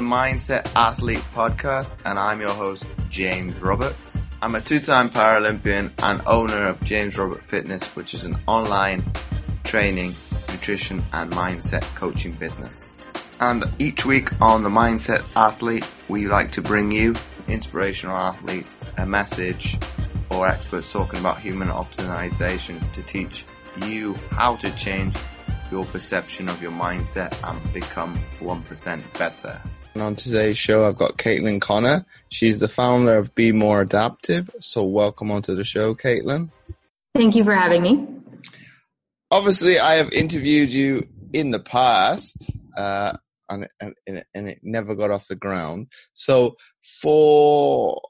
the Mindset Athlete podcast, and I'm your host, James Roberts. I'm a two time Paralympian and owner of James Robert Fitness, which is an online training, nutrition, and mindset coaching business. And each week on the Mindset Athlete, we like to bring you inspirational athletes a message or experts talking about human optimization to teach you how to change your perception of your mindset and become 1% better. And on today's show, I've got Caitlin Conner. She's the founder of Be More Adaptive. So, welcome onto the show, Caitlin. Thank you for having me. Obviously, I have interviewed you in the past, uh, and, and, and it never got off the ground. So, for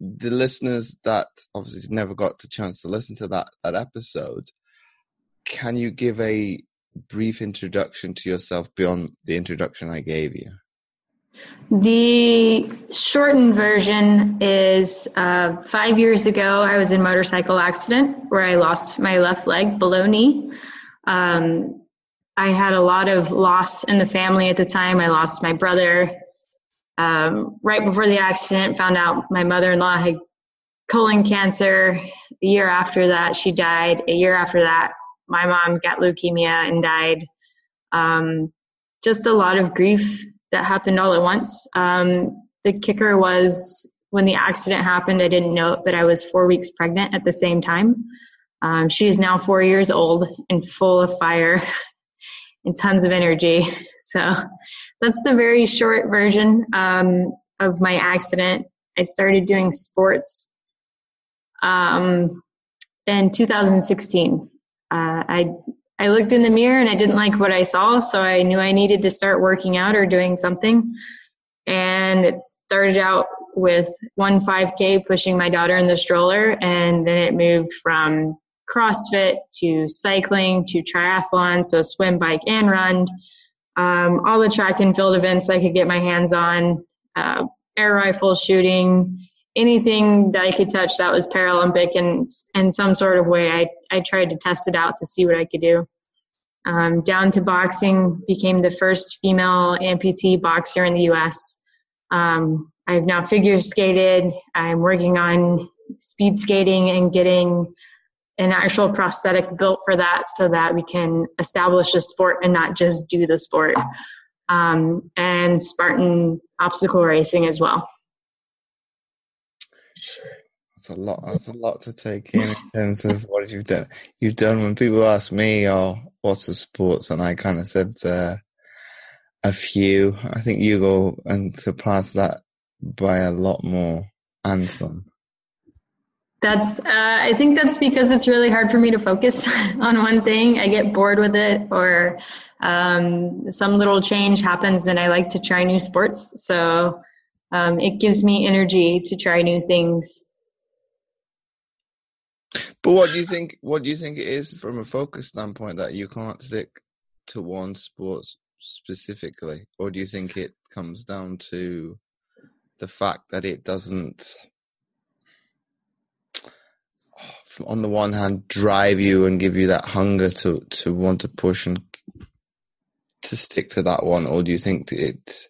the listeners that obviously never got the chance to listen to that, that episode, can you give a brief introduction to yourself beyond the introduction I gave you? The shortened version is uh, five years ago, I was in motorcycle accident where I lost my left leg below knee. Um, I had a lot of loss in the family at the time. I lost my brother. Um, right before the accident, found out my mother in law had colon cancer. A year after that, she died. A year after that, my mom got leukemia and died. Um, just a lot of grief that happened all at once. Um, the kicker was when the accident happened, I didn't know it, but I was four weeks pregnant at the same time. Um, she is now four years old and full of fire and tons of energy. So that's the very short version um, of my accident. I started doing sports um, in 2016 uh, I I looked in the mirror and I didn't like what I saw, so I knew I needed to start working out or doing something. And it started out with one 5K pushing my daughter in the stroller, and then it moved from CrossFit to cycling to triathlon, so swim, bike, and run. Um, all the track and field events I could get my hands on, uh, air rifle shooting, anything that I could touch that was Paralympic and in some sort of way, I, I tried to test it out to see what I could do. Um, down to boxing, became the first female amputee boxer in the U.S. Um, I've now figure skated. I'm working on speed skating and getting an actual prosthetic built for that so that we can establish a sport and not just do the sport. Um, and Spartan obstacle racing as well. A lot. That's a lot to take in in terms of what you've done. You've done when people ask me, "Oh, what's the sports?" and I kind of said uh, a few. I think you go and surpass that by a lot more and some. That's. Uh, I think that's because it's really hard for me to focus on one thing. I get bored with it, or um, some little change happens, and I like to try new sports. So um, it gives me energy to try new things but what do you think? What do you think it is from a focus standpoint that you can't stick to one sport specifically, or do you think it comes down to the fact that it doesn't, on the one hand, drive you and give you that hunger to to want to push and to stick to that one, or do you think it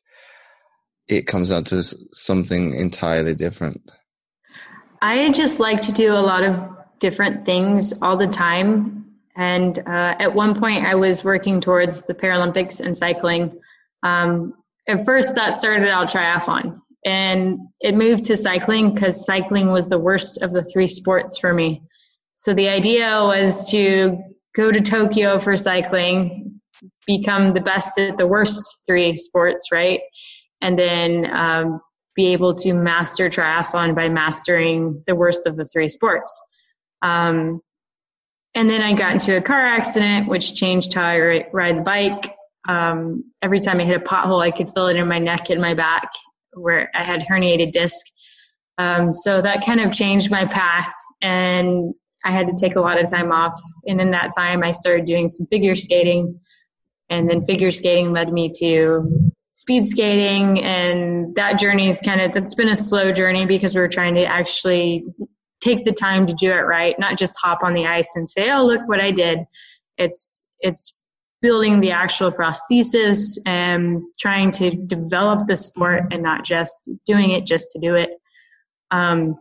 it comes down to something entirely different? I just like to do a lot of different things all the time. And uh, at one point, I was working towards the Paralympics and cycling. Um, at first, that started out triathlon, and it moved to cycling because cycling was the worst of the three sports for me. So the idea was to go to Tokyo for cycling, become the best at the worst three sports, right? And then um, be able to master triathlon by mastering the worst of the three sports. Um, and then I got into a car accident, which changed how I ride the bike. Um, every time I hit a pothole, I could feel it in my neck and my back where I had herniated disc. Um, so that kind of changed my path, and I had to take a lot of time off. And in that time, I started doing some figure skating, and then figure skating led me to speed skating. And that journey is kind of that's been a slow journey because we we're trying to actually take the time to do it right, not just hop on the ice and say, "Oh, look what I did." It's it's building the actual prosthesis and trying to develop the sport and not just doing it just to do it. Um,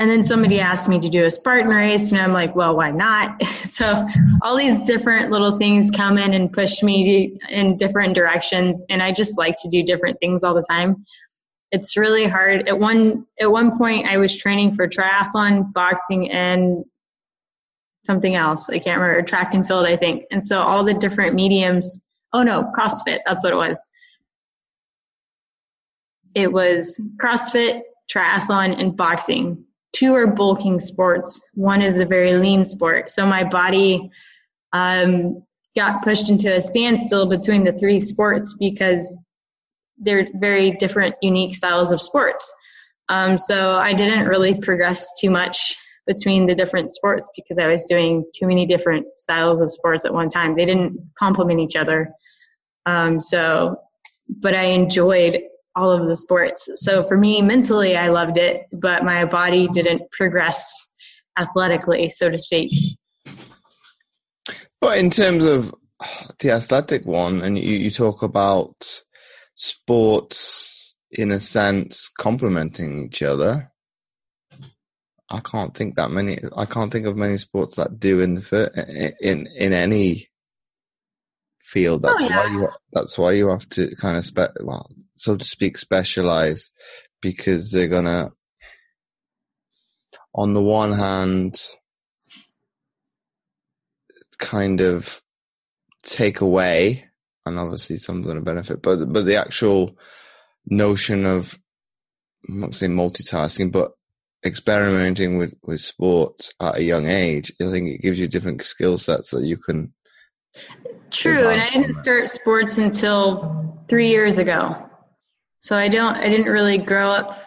and then somebody asked me to do a Spartan race, and I'm like, well, why not? so all these different little things come in and push me in different directions, and I just like to do different things all the time. It's really hard. At one at one point, I was training for triathlon, boxing, and something else. I can't remember track and field, I think. And so all the different mediums. Oh no, CrossFit. That's what it was. It was CrossFit, triathlon, and boxing two are bulking sports. One is a very lean sport. So my body um, got pushed into a standstill between the three sports because they're very different, unique styles of sports. Um, so I didn't really progress too much between the different sports because I was doing too many different styles of sports at one time. They didn't complement each other. Um, so, but I enjoyed all of the sports. So for me, mentally, I loved it, but my body didn't progress athletically, so to speak. But in terms of the athletic one, and you, you talk about sports in a sense complementing each other. I can't think that many. I can't think of many sports that do in the in in any field. Oh, that's oh, yeah. why you. That's why you have to kind of spe- well, so to speak, specialize because they're gonna. On the one hand, kind of take away, and obviously some's going to benefit, but but the actual notion of I'm not saying multitasking, but experimenting with with sports at a young age, I think it gives you different skill sets that you can True, and I didn't start sports until three years ago. So I don't, I didn't really grow up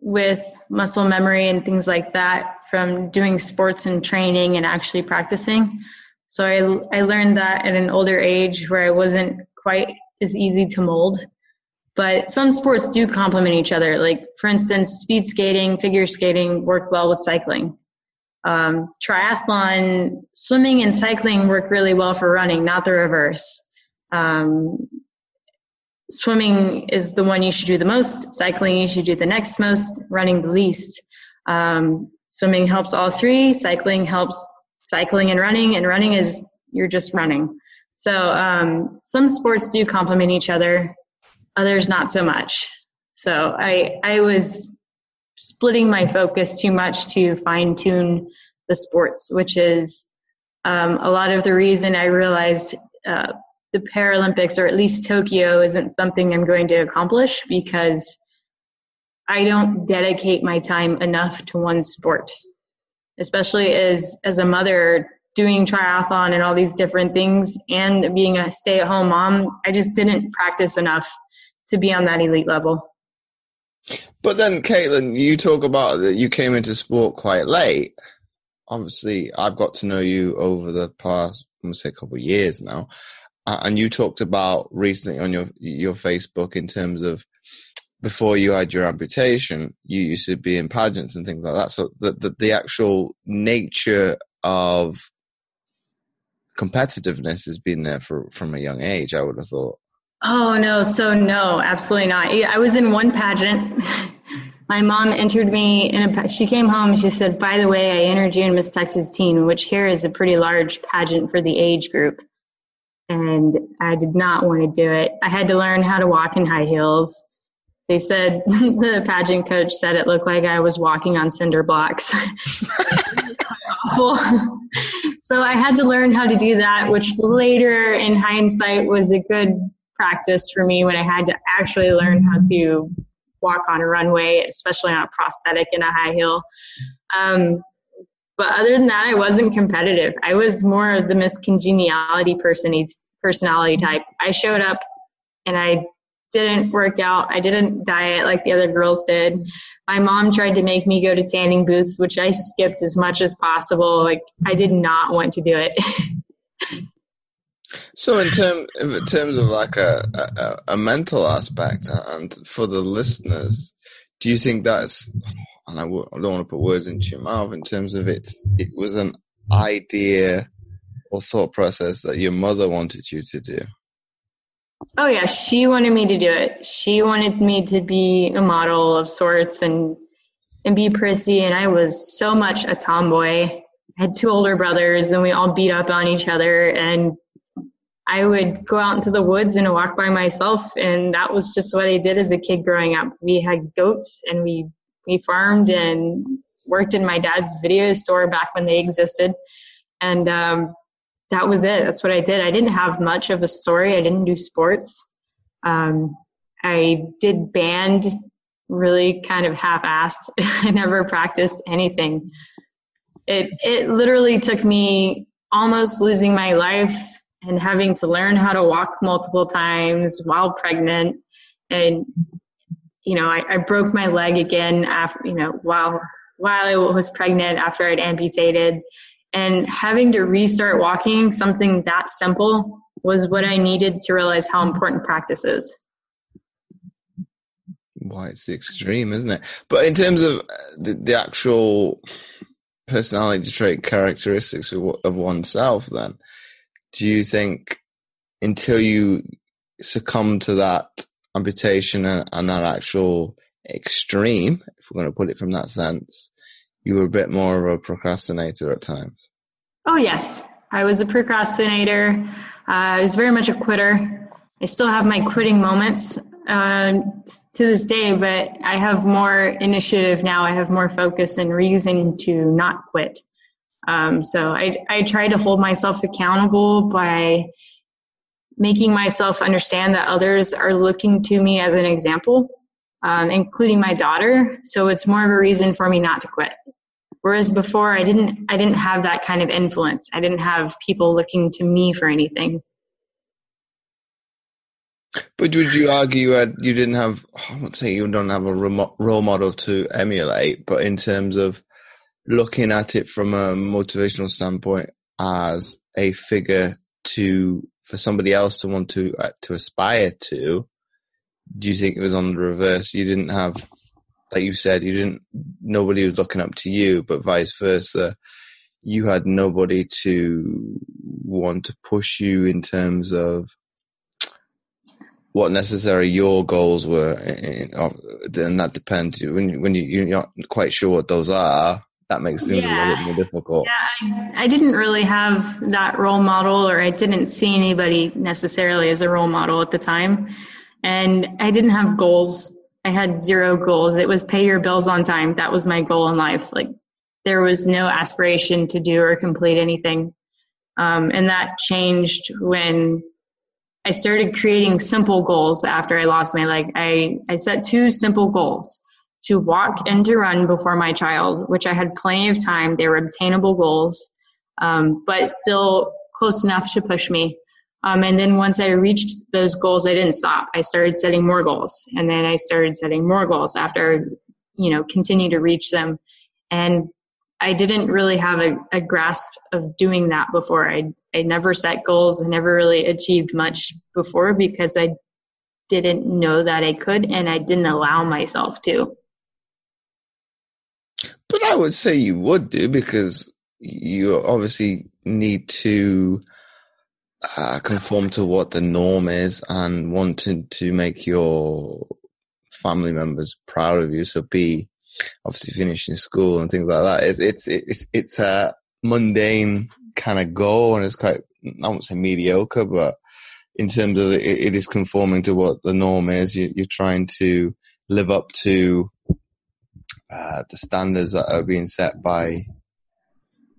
with muscle memory and things like that from doing sports and training and actually practicing. So I, I learned that at an older age where I wasn't quite as easy to mold. But some sports do complement each other. Like, for instance, speed skating, figure skating work well with cycling. Um, triathlon, swimming and cycling work really well for running, not the reverse. Um, swimming is the one you should do the most, cycling you should do the next most, running the least. Um, swimming helps all three, cycling helps cycling and running, and running is you're just running. So um, some sports do complement each other, others not so much. So I I was splitting my focus too much to fine tune the sports, which is um, a lot of the reason I realized uh, the Paralympics or at least Tokyo isn't something I'm going to accomplish because I don't dedicate my time enough to one sport, especially as as a mother doing triathlon and all these different things and being a stay at home mom. I just didn't practice enough to be on that elite level. But then, Caitlin, you talk about that you came into sport quite late. Obviously, I've got to know you over the past, I'm gonna say, a couple of years now, and you talked about recently on your your Facebook in terms of before you had your amputation, you used to be in pageants and things like that. So the the, the actual nature of competitiveness has been there for from a young age. I would have thought. Oh no, so no, absolutely not. I was in one pageant. My mom entered me in a. She came home. She said, "By the way, I entered you in Miss Texas Teen, which here is a pretty large pageant for the age group." And I did not want to do it. I had to learn how to walk in high heels. They said the pageant coach said it looked like I was walking on cinder blocks. awful. so I had to learn how to do that, which later in hindsight was a good practice for me when I had to actually learn how to walk on a runway, especially on a prosthetic in a high heel. Um, but other than that, I wasn't competitive. I was more of the Miss Congeniality person, personality type. I showed up and I didn't work out. I didn't diet like the other girls did. My mom tried to make me go to tanning booths, which I skipped as much as possible. Like I did not want to do it. So, in term in terms of like a, a, a mental aspect, and for the listeners, do you think that's? And I w- I don't want to put words into your mouth. In terms of it, it was an idea or thought process that your mother wanted you to do? Oh yeah, she wanted me to do it. She wanted me to be a model of sorts and and be prissy and I was so much a tomboy. I had two older brothers and we all beat up on each other and I would go out into the woods and walk by myself and that was just what I did as a kid growing up. We had goats and we we farmed and worked in my dad's video store back when they existed. And um, that was it. That's what I did. I didn't have much of a story. I didn't do sports. Um, I did band really kind of half-assed. I never practiced anything. It it literally took me almost losing my life and having to learn how to walk multiple times while pregnant and you know I, I broke my leg again after you know while while I was pregnant after I'd amputated and having to restart walking something that simple was what I needed to realize how important practice is. Why it's the extreme, isn't it? But in terms of uh, the, the actual personality trait characteristics of, of oneself, then, do you think until you succumb to that amputation and, and that actual extreme, if we're going to put it from that sense, you were a bit more of a procrastinator at times. Oh, yes. I was a procrastinator. Uh, I was very much a quitter. I still have my quitting moments uh, to this day, but I have more initiative now. I have more focus and reason to not quit. Um, so I, I try to hold myself accountable by making myself understand that others are looking to me as an example um, including my daughter. So it's more of a reason for me not to quit. Whereas before, I didn't, I didn't have that kind of influence. I didn't have people looking to me for anything. But would you argue that you didn't have? I won't say you don't have a role model to emulate, but in terms of looking at it from a motivational standpoint as a figure to for somebody else to want to uh, to aspire to, do you think it was on the reverse? You didn't have, like you said, you didn't. Nobody was looking up to you, but vice versa. You had nobody to want to push you in terms of what necessary your goals were, eh, and that depends. When when you, you're not quite sure what those are, that makes things yeah. a little bit more difficult. Yeah, I, I, didn't really have that role model, or I didn't see anybody necessarily as a role model at the time. And I didn't have goals. I had zero goals. It was pay your bills on time. That was my goal in life. Like there was no aspiration to do or complete anything. Um, and that changed when I started creating simple goals after I lost my leg. I, I set two simple goals to walk and to run before my child, which I had plenty of time. They were obtainable goals, um, but still close enough to push me. Um, and then once I reached those goals, I didn't stop. I started setting more goals, and then I started setting more goals after, you know, continue to reach them. And I didn't really have a, a grasp of doing that before. I I never set goals. I never really achieved much before because I didn't know that I could, and I didn't allow myself to. But I would say you would do because you obviously need to uh, conform to what the norm is and wanting to make your family members proud of you. So be obviously finishing school and things like that. It's it's it's it's a mundane kind of goal, and it's quite I won't say mediocre, but in terms of it, it is conforming to what the norm is. You, are trying to live up to uh, the standards that are being set by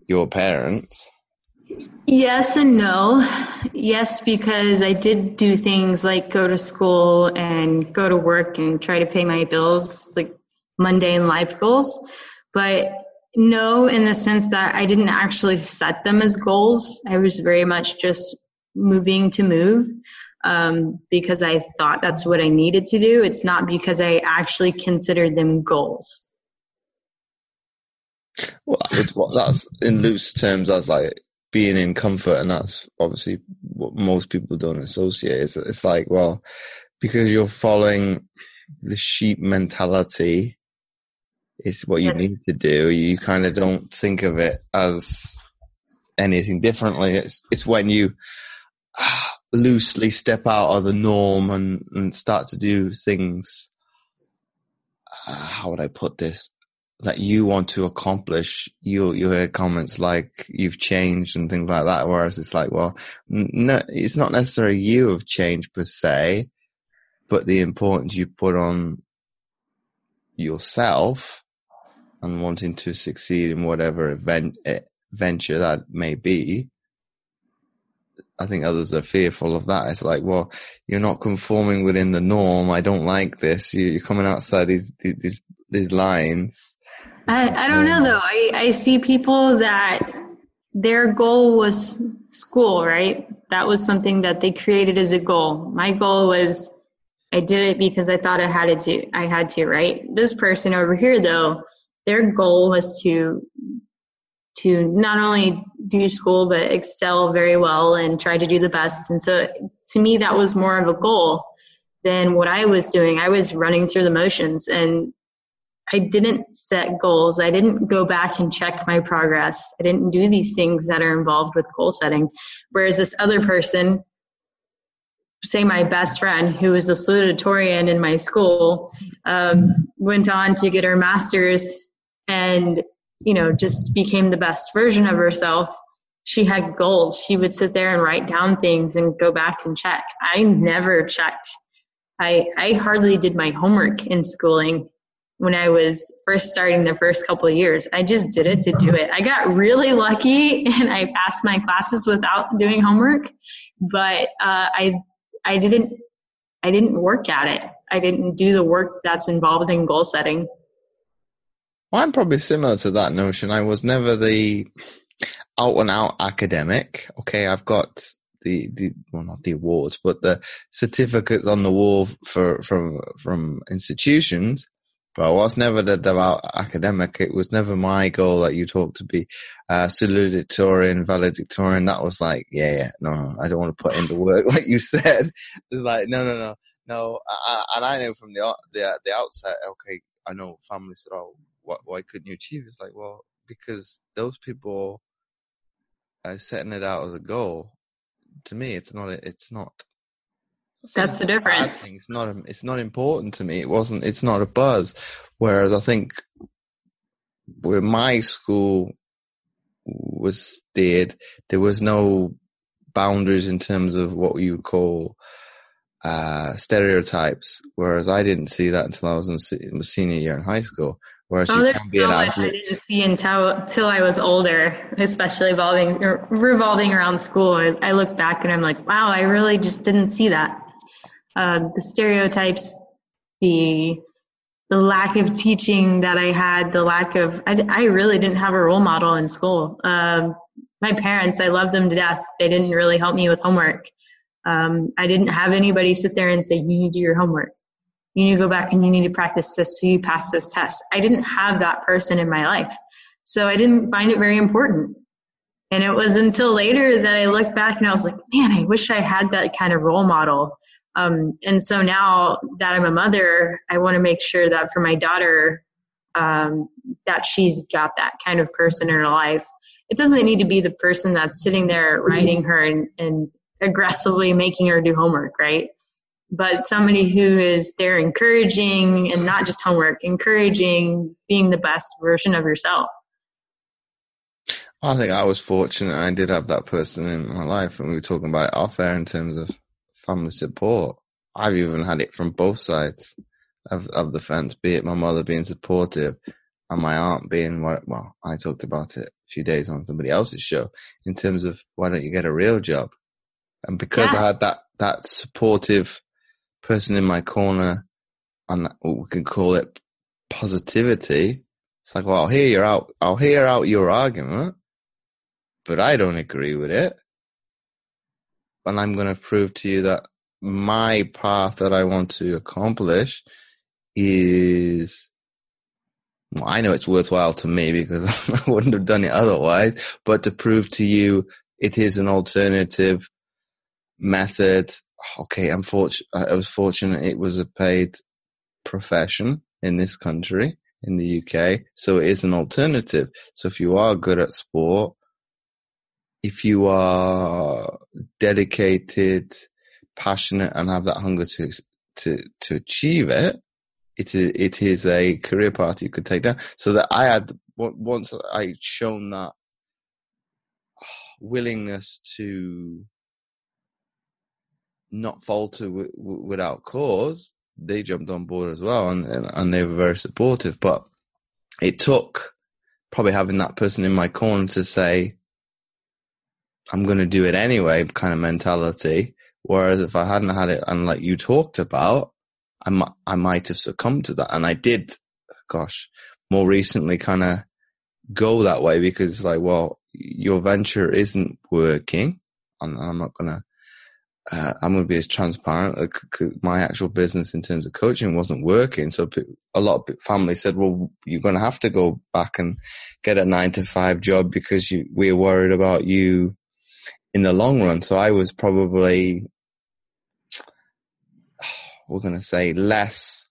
your parents. Yes and no. Yes, because I did do things like go to school and go to work and try to pay my bills, like mundane life goals. But no, in the sense that I didn't actually set them as goals. I was very much just moving to move um, because I thought that's what I needed to do. It's not because I actually considered them goals. Well, that's in loose terms. That's like being in comfort, and that's obviously what most people don't associate. It's, it's like, well, because you're following the sheep mentality, it's what you yes. need to do. You kind of don't think of it as anything differently. It's it's when you uh, loosely step out of the norm and, and start to do things. Uh, how would I put this? That you want to accomplish. You you hear comments like you've changed and things like that. Whereas it's like, well, no, it's not necessarily you have changed per se, but the importance you put on yourself and wanting to succeed in whatever event venture that may be. I think others are fearful of that. It's like, well, you're not conforming within the norm. I don't like this. You're coming outside these these these lines. I, I don't know though. I, I see people that their goal was school, right? That was something that they created as a goal. My goal was I did it because I thought I had to. I had to, right? This person over here, though, their goal was to to not only do school but excel very well and try to do the best. And so, to me, that was more of a goal than what I was doing. I was running through the motions, and I didn't set goals. I didn't go back and check my progress. I didn't do these things that are involved with goal setting. Whereas this other person say my best friend who was a salutatorian in my school um, went on to get her master's and you know just became the best version of herself she had goals she would sit there and write down things and go back and check i never checked i i hardly did my homework in schooling when i was first starting the first couple of years i just did it to do it i got really lucky and i passed my classes without doing homework but uh, i I didn't I didn't work at it. I didn't do the work that's involved in goal setting. Well, I'm probably similar to that notion. I was never the out and out academic. Okay, I've got the, the well not the awards, but the certificates on the wall for from from institutions. But I was never devout academic. It was never my goal that you talked to be uh, salutatorian, valedictorian. That was like, yeah, yeah, no, I don't want to put in the work like you said. It's like, no, no, no, no. I, and I know from the the the outset, okay, I know families said, oh, why couldn't you achieve? It's like, well, because those people are setting it out as a goal. To me, it's not. It's not that's the difference. It's not. It's not important to me. It wasn't. It's not a buzz. Whereas I think where my school was steered, there was no boundaries in terms of what you would call uh, stereotypes. Whereas I didn't see that until I was in my senior year in high school. Whereas oh, there's so much I didn't see until until I was older, especially revolving revolving around school. I, I look back and I'm like, wow, I really just didn't see that uh, the stereotypes, the the lack of teaching that I had, the lack of I, I really didn't have a role model in school. Um, my parents, I loved them to death. They didn't really help me with homework. Um, I didn't have anybody sit there and say, "You need to do your homework. You need to go back and you need to practice this so you pass this test." I didn't have that person in my life, so I didn't find it very important. And it was until later that I looked back and I was like, "Man, I wish I had that kind of role model." Um, and so now that I'm a mother, I want to make sure that for my daughter, um, that she's got that kind of person in her life. It doesn't need to be the person that's sitting there writing her and, and aggressively making her do homework, right? But somebody who is there encouraging and not just homework, encouraging being the best version of yourself. I think I was fortunate. I did have that person in my life, and we were talking about it off air in terms of family support. I've even had it from both sides of, of the fence, be it my mother being supportive and my aunt being, well, I talked about it a few days on somebody else's show in terms of why don't you get a real job? And because yeah. I had that, that supportive person in my corner and that, we can call it positivity. It's like, well, I'll hear you out. I'll hear out your argument, but I don't agree with it and I'm going to prove to you that my path that I want to accomplish is well, I know it's worthwhile to me because I wouldn't have done it otherwise, but to prove to you it is an alternative method. Okay, I'm fortunate. I was fortunate it was a paid profession in this country, in the UK. So it is an alternative. So if you are good at sport, if you are dedicated, passionate, and have that hunger to to to achieve it, it is it is a career path you could take down. So that I had once I shown that willingness to not falter w- w- without cause, they jumped on board as well, and, and and they were very supportive. But it took probably having that person in my corner to say, "I'm going to do it anyway," kind of mentality. Whereas if I hadn't had it, and like you talked about, I might I might have succumbed to that, and I did. Gosh, more recently, kind of go that way because it's like, well, your venture isn't working, and I'm not gonna uh, I'm going to be as transparent. Like, my actual business in terms of coaching wasn't working. So a lot of family said, well, you're going to have to go back and get a nine to five job because you, we're worried about you in the long run. So I was probably, we're going to say less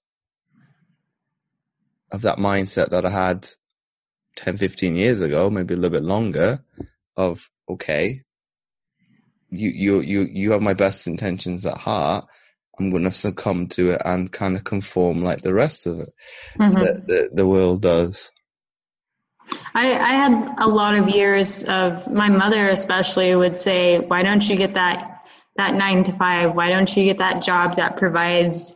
of that mindset that I had 10, 15 years ago, maybe a little bit longer of, okay, you you you you have my best intentions at heart i'm going to succumb to it and kind of conform like the rest of it mm-hmm. the, the, the world does I, I had a lot of years of my mother especially would say why don't you get that that nine to five why don't you get that job that provides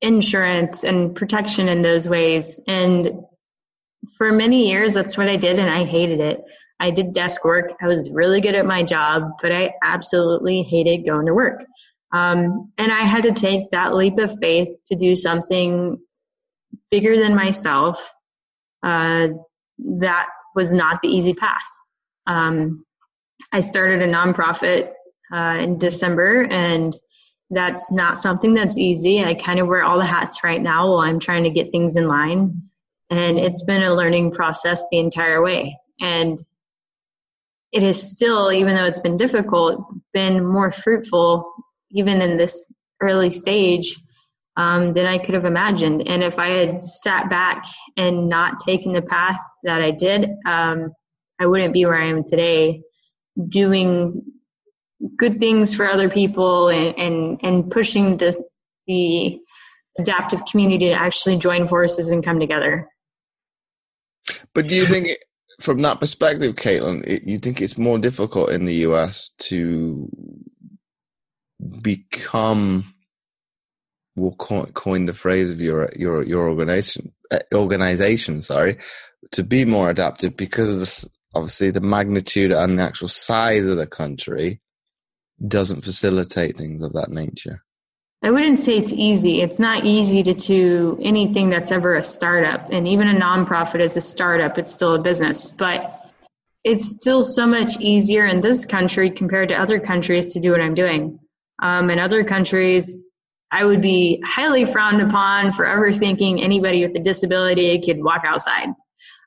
insurance and protection in those ways and for many years that's what i did and i hated it I did desk work. I was really good at my job, but I absolutely hated going to work. Um, and I had to take that leap of faith to do something bigger than myself. Uh, that was not the easy path. Um, I started a nonprofit uh, in December, and that's not something that's easy. I kind of wear all the hats right now while I'm trying to get things in line. And it's been a learning process the entire way. And it is still, even though it's been difficult, been more fruitful even in this early stage um, than I could have imagined. And if I had sat back and not taken the path that I did, um, I wouldn't be where I am today, doing good things for other people and and, and pushing the the adaptive community to actually join forces and come together. But do you think from that perspective, Caitlin, it, you think it's more difficult in the US to become, we'll coin the phrase of your your your organization uh, organization, sorry, to be more adaptive because of the, obviously the magnitude and the actual size of the country doesn't facilitate things of that nature. I wouldn't say it's easy. It's not easy to do anything that's ever a startup. And even a nonprofit is a startup, it's still a business. But it's still so much easier in this country compared to other countries to do what I'm doing. Um, in other countries, I would be highly frowned upon for ever thinking anybody with a disability could walk outside.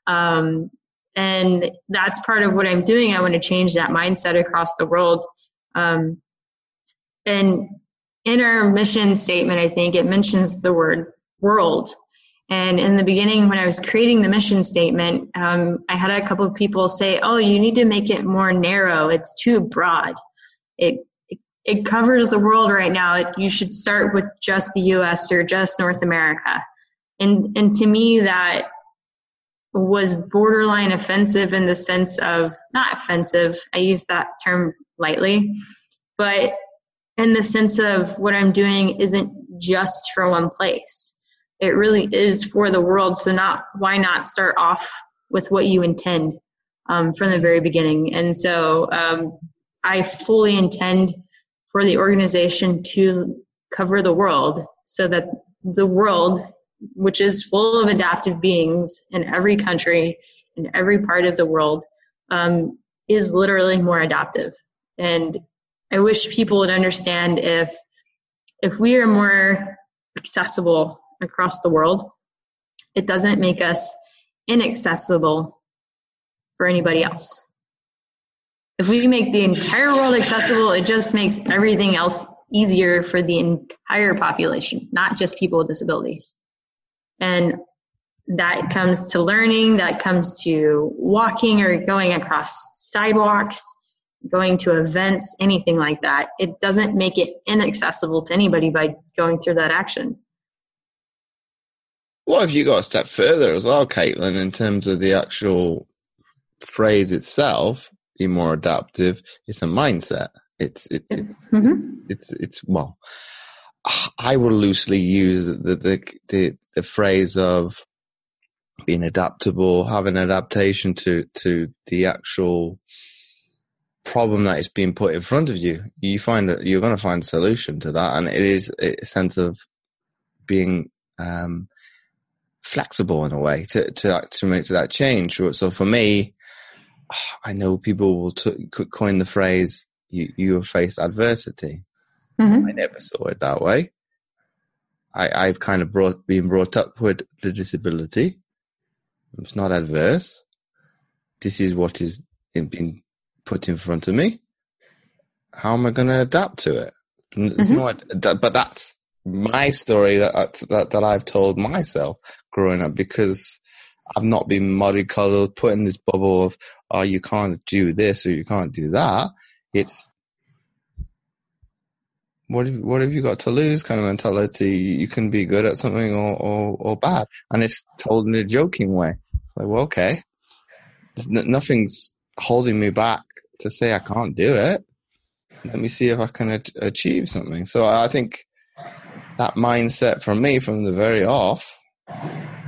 Um, and that's part of what I'm doing. I want to change that mindset across the world. Um, and in our mission statement, I think it mentions the word world. And in the beginning, when I was creating the mission statement, um, I had a couple of people say, "Oh, you need to make it more narrow. It's too broad. It it, covers the world right now. You should start with just the U.S. or just North America." And and to me, that was borderline offensive in the sense of not offensive. I use that term lightly, but in the sense of what I'm doing isn't just for one place. It really is for the world. So not why not start off with what you intend um, from the very beginning. And so um, I fully intend for the organization to cover the world so that the world, which is full of adaptive beings in every country, in every part of the world, um, is literally more adaptive. And I wish people would understand if if we are more accessible across the world, it doesn't make us inaccessible for anybody else. If we make the entire world accessible, it just makes everything else easier for the entire population, not just people with disabilities. And that comes to learning, that comes to walking or going across sidewalks, going to events, anything like that. It doesn't make it inaccessible to anybody by going through that action. What have you got a step further as well, Caitlin, in terms of the actual phrase itself? Be more adaptive. It's a mindset. It's it's it's, mm-hmm. it's, it's well. I will loosely use the the the, the phrase of being adaptable, having adaptation to to the actual problem that is being put in front of you. You find that you're going to find a solution to that, and it is a sense of being um, flexible in a way to to to make that change. So for me, I know people will t- coin the phrase "you you faced adversity." Mm-hmm. I never saw it that way. I, I've kind of brought been brought up with the disability. It's not adverse. This is what is being put in front of me. How am I going to adapt to it? Mm-hmm. No, but that's my story that, that that I've told myself growing up because I've not been mollycoddled, put in this bubble of oh you can't do this or you can't do that. It's what have what have you got to lose kind of mentality. You can be good at something or or, or bad, and it's told in a joking way. like, well, okay, n- nothing's holding me back to say I can't do it. Let me see if I can a- achieve something. So I think that mindset from me from the very off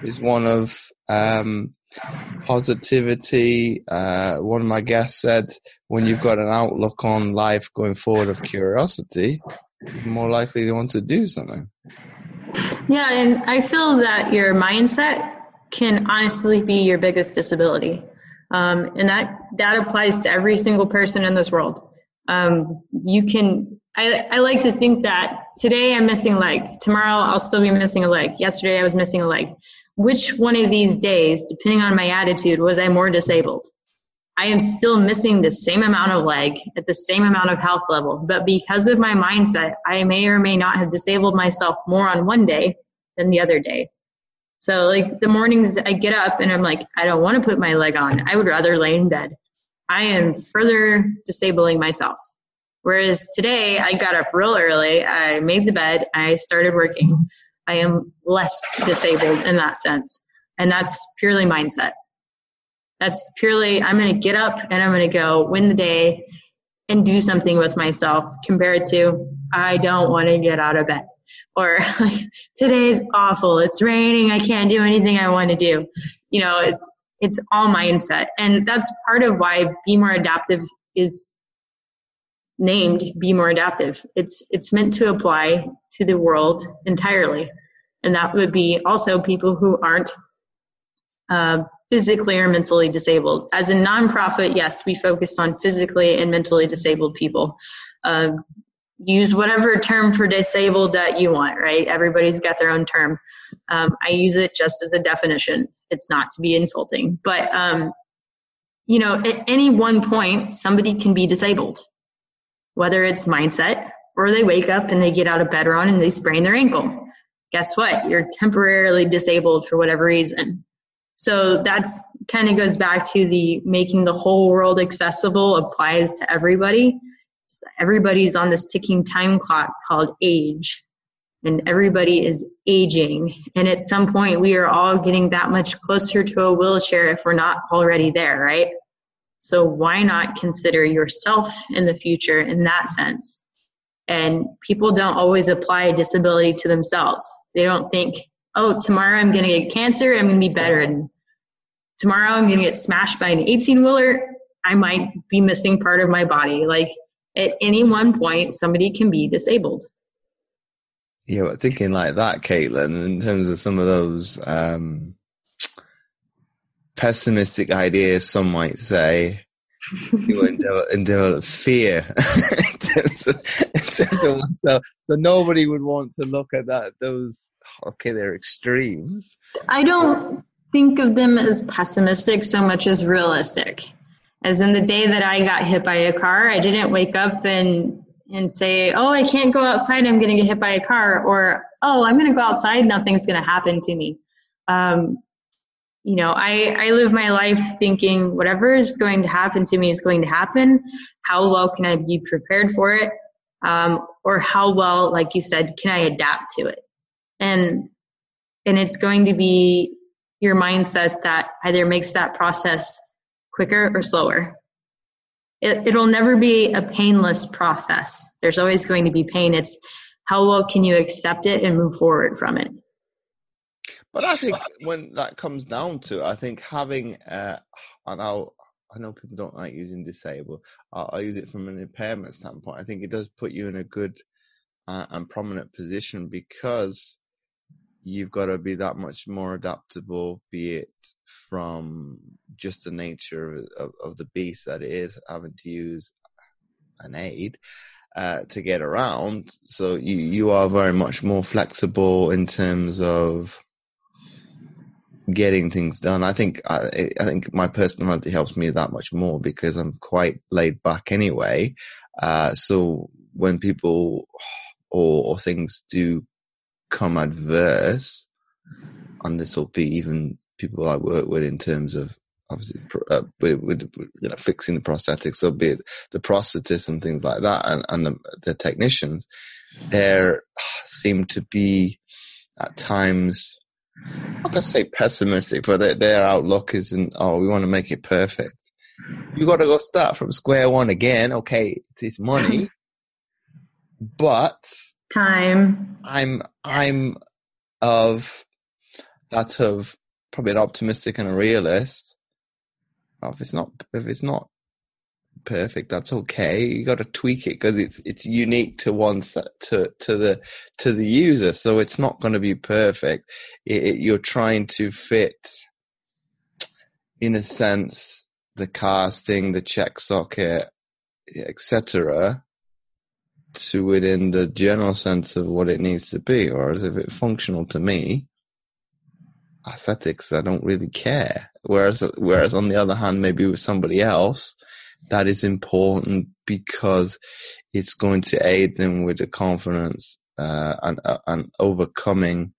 is one of um, positivity. Uh, one of my guests said, when you've got an outlook on life going forward of curiosity, you're more likely to want to do something. Yeah, and I feel that your mindset can honestly be your biggest disability. Um, and that, that applies to every single person in this world. Um, you can, I, I like to think that today I'm missing a leg. Tomorrow I'll still be missing a leg. Yesterday I was missing a leg. Which one of these days, depending on my attitude, was I more disabled? I am still missing the same amount of leg at the same amount of health level. But because of my mindset, I may or may not have disabled myself more on one day than the other day. So, like the mornings I get up and I'm like, I don't want to put my leg on. I would rather lay in bed. I am further disabling myself. Whereas today I got up real early, I made the bed, I started working. I am less disabled in that sense. And that's purely mindset. That's purely, I'm going to get up and I'm going to go win the day and do something with myself compared to, I don't want to get out of bed. Or today's awful. It's raining. I can't do anything I want to do. You know, it's, it's all mindset. And that's part of why Be More Adaptive is named Be More Adaptive. It's, it's meant to apply to the world entirely. And that would be also people who aren't uh, physically or mentally disabled. As a nonprofit, yes, we focus on physically and mentally disabled people. Uh, use whatever term for disabled that you want, right? Everybody's got their own term. Um, I use it just as a definition. It's not to be insulting, but um, you know, at any one point, somebody can be disabled, whether it's mindset or they wake up and they get out of bed wrong and they sprain their ankle. Guess what? You're temporarily disabled for whatever reason. So that's kind of goes back to the making the whole world accessible applies to everybody. Everybody's on this ticking time clock called age, and everybody is aging. And at some point, we are all getting that much closer to a wheelchair if we're not already there, right? So why not consider yourself in the future in that sense? And people don't always apply disability to themselves. They don't think, oh, tomorrow I'm going to get cancer, I'm going to be better. And tomorrow I'm going to get smashed by an 18 wheeler, I might be missing part of my body. Like at any one point, somebody can be disabled. Yeah, but thinking like that, Caitlin, in terms of some of those um, pessimistic ideas, some might say, you and develop fear in, terms of, in terms of oneself. So nobody would want to look at that. Those okay, they're extremes. I don't think of them as pessimistic so much as realistic. As in the day that I got hit by a car, I didn't wake up and and say, "Oh, I can't go outside. I'm going to get hit by a car," or "Oh, I'm going to go outside. Nothing's going to happen to me." Um, you know, I, I live my life thinking whatever is going to happen to me is going to happen. How well can I be prepared for it? Um, or how well, like you said, can I adapt to it? And, and it's going to be your mindset that either makes that process quicker or slower. It, it'll never be a painless process. There's always going to be pain. It's how well can you accept it and move forward from it? But I think when that comes down to, it, I think having, uh, and I'll, I know people don't like using disabled. I'll, I'll, use it from an impairment standpoint. I think it does put you in a good uh, and prominent position because you've got to be that much more adaptable, be it from just the nature of, of, of the beast that it is, having to use an aid. Uh, to get around, so you you are very much more flexible in terms of getting things done. I think I, I, think my personality helps me that much more because I'm quite laid back anyway. Uh, so when people or, or, things do come adverse, and this will be even people I work with in terms of obviously uh, with, with, you know, fixing the prosthetics, so be it the prosthetists and things like that, and, and the, the technicians, there seem to be at times I'm not gonna say pessimistic, but their, their outlook isn't. Oh, we want to make it perfect. You got to go start from square one again. Okay, it's money, but time. I'm I'm of that of probably an optimistic and a realist. If it's not if it's not perfect. That's okay. You got to tweak it because it's it's unique to one set, to to the to the user. So it's not going to be perfect. It, it, you're trying to fit, in a sense, the casting, the check socket, etc., to within the general sense of what it needs to be. Or as if it's functional to me, aesthetics, I don't really care. Whereas, whereas on the other hand, maybe with somebody else, that is important because it's going to aid them with the confidence uh, and uh, and overcoming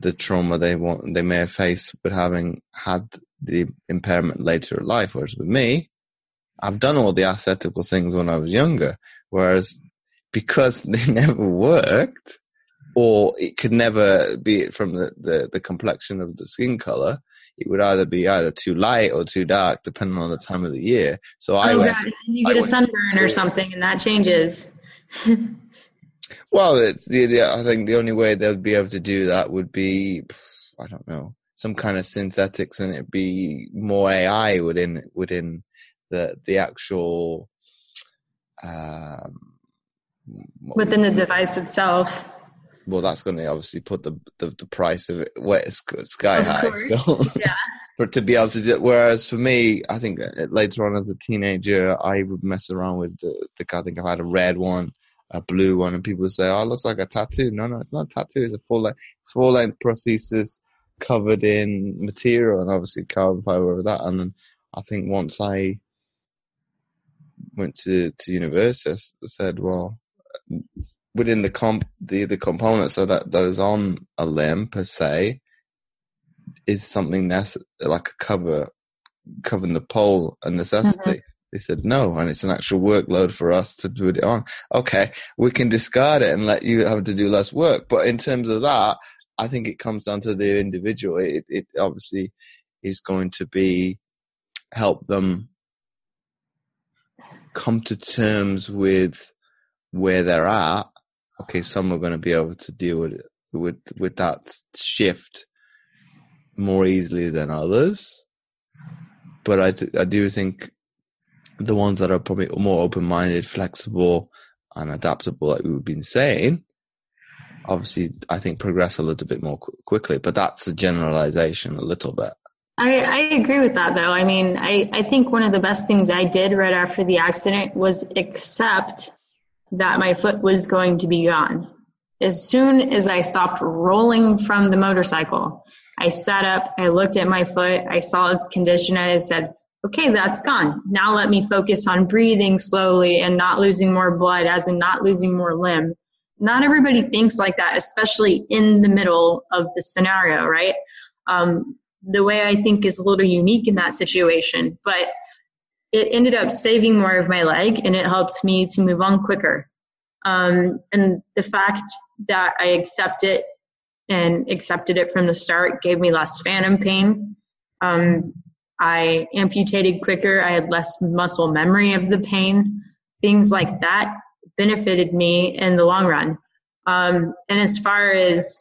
the trauma they want they may have faced with having had the impairment later in life. Whereas with me, I've done all the aesthetical things when I was younger. Whereas because they never worked, or it could never be from the, the, the complexion of the skin color, it would either be either too light or too dark, depending on the time of the year. So oh, I went, you get I a sunburn or something, and that changes. well, it's the, the, I think the only way they'll be able to do that would be, I don't know, some kind of synthetics, and it'd be more AI within within the the actual. Um, within the device itself well, that's going to obviously put the the, the price of it wet sky high. So, yeah. but to be able to do it, whereas for me, I think uh, later on as a teenager, I would mess around with the, the I think I had a red one, a blue one, and people would say, "Oh, it looks like a tattoo." No, no, it's not a tattoo. It's a full length, full length prosthesis covered in material and obviously carbon fiber over that. And then I think once I went to to university, I said, "Well." Within the comp the the components so that those on a limb per se is something that's like a cover covering the pole a necessity. Mm-hmm. They said no, and it's an actual workload for us to do it on. Okay, we can discard it and let you have to do less work. But in terms of that, I think it comes down to the individual. It, it obviously is going to be help them come to terms with where they're at okay, some are going to be able to deal with with with that shift more easily than others. But I, I do think the ones that are probably more open minded, flexible, and adaptable, like we've been saying, obviously, I think progress a little bit more qu- quickly. But that's a generalization a little bit. I, I agree with that, though. I mean, I, I think one of the best things I did right after the accident was accept that my foot was going to be gone. As soon as I stopped rolling from the motorcycle, I sat up, I looked at my foot, I saw its condition, and I said, okay, that's gone. Now let me focus on breathing slowly and not losing more blood, as in not losing more limb. Not everybody thinks like that, especially in the middle of the scenario, right? Um, the way I think is a little unique in that situation, but it ended up saving more of my leg and it helped me to move on quicker. Um, and the fact that I accept it and accepted it from the start gave me less phantom pain. Um, I amputated quicker. I had less muscle memory of the pain. Things like that benefited me in the long run. Um, and as far as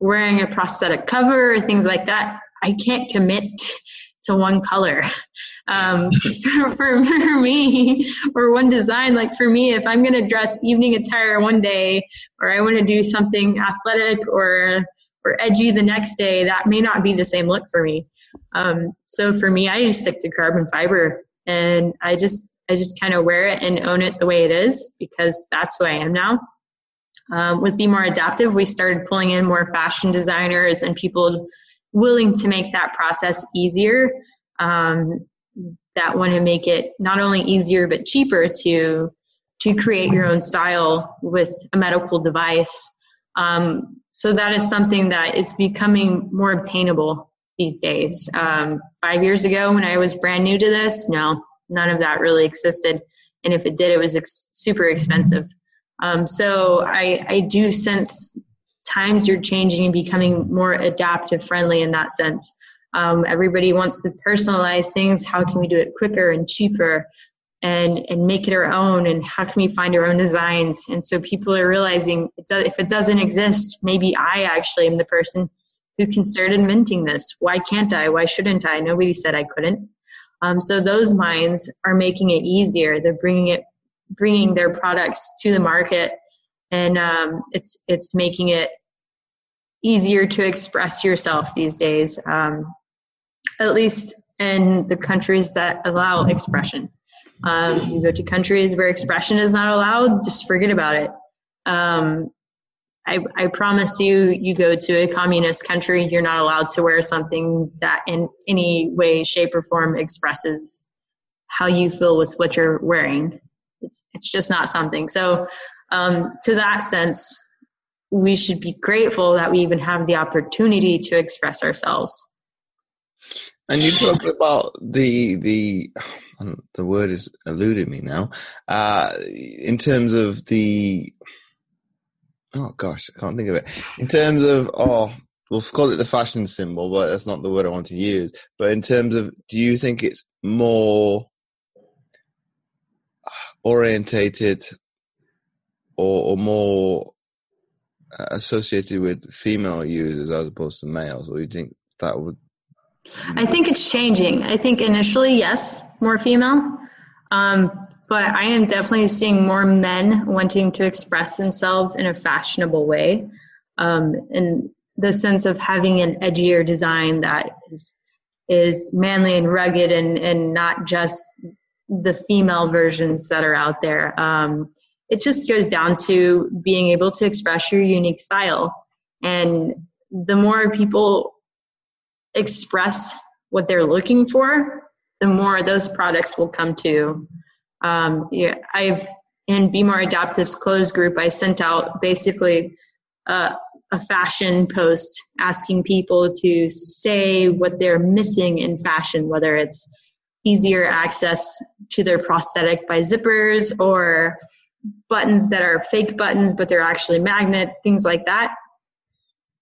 wearing a prosthetic cover or things like that, I can't commit to one color. Um, for, for, for, me, or one design, like for me, if I'm going to dress evening attire one day, or I want to do something athletic or or edgy the next day, that may not be the same look for me. Um, so for me, I just stick to carbon fiber, and I just I just kind of wear it and own it the way it is because that's who I am now. Um, with Be More Adaptive, we started pulling in more fashion designers and people willing to make that process easier. Um, that want to make it not only easier but cheaper to to create your own style with a medical device. Um, so that is something that is becoming more obtainable these days. Um, five years ago, when I was brand new to this, no, none of that really existed, and if it did, it was ex- super expensive. Um, so I, I do sense times are changing and becoming more adaptive friendly in that sense. Um, everybody wants to personalize things. How can we do it quicker and cheaper and, and make it our own? And how can we find our own designs? And so people are realizing it if it doesn't exist, maybe I actually am the person who can start inventing this. Why can't I? Why shouldn't I? Nobody said I couldn't. Um, so those minds are making it easier. They're bringing it bringing their products to the market and um, it's it's making it easier to express yourself these days um, at least in the countries that allow expression um, you go to countries where expression is not allowed just forget about it um, I, I promise you you go to a communist country you're not allowed to wear something that in any way shape or form expresses how you feel with what you're wearing it's it's just not something. So um, to that sense, we should be grateful that we even have the opportunity to express ourselves. And you talked about the the the word is eluding me now. Uh, in terms of the oh gosh, I can't think of it. In terms of oh, we'll call it the fashion symbol, but that's not the word I want to use. But in terms of, do you think it's more orientated or, or more associated with female users as opposed to males, or you think that would? I think it's changing. I think initially, yes, more female, um, but I am definitely seeing more men wanting to express themselves in a fashionable way, um, in the sense of having an edgier design that is is manly and rugged and and not just the female versions that are out there. Um, it just goes down to being able to express your unique style. And the more people express what they're looking for, the more those products will come to. Um, yeah, I've in Be More Adaptive's clothes group, I sent out basically a fashion post asking people to say what they're missing in fashion, whether it's easier access to their prosthetic by zippers or buttons that are fake buttons but they're actually magnets things like that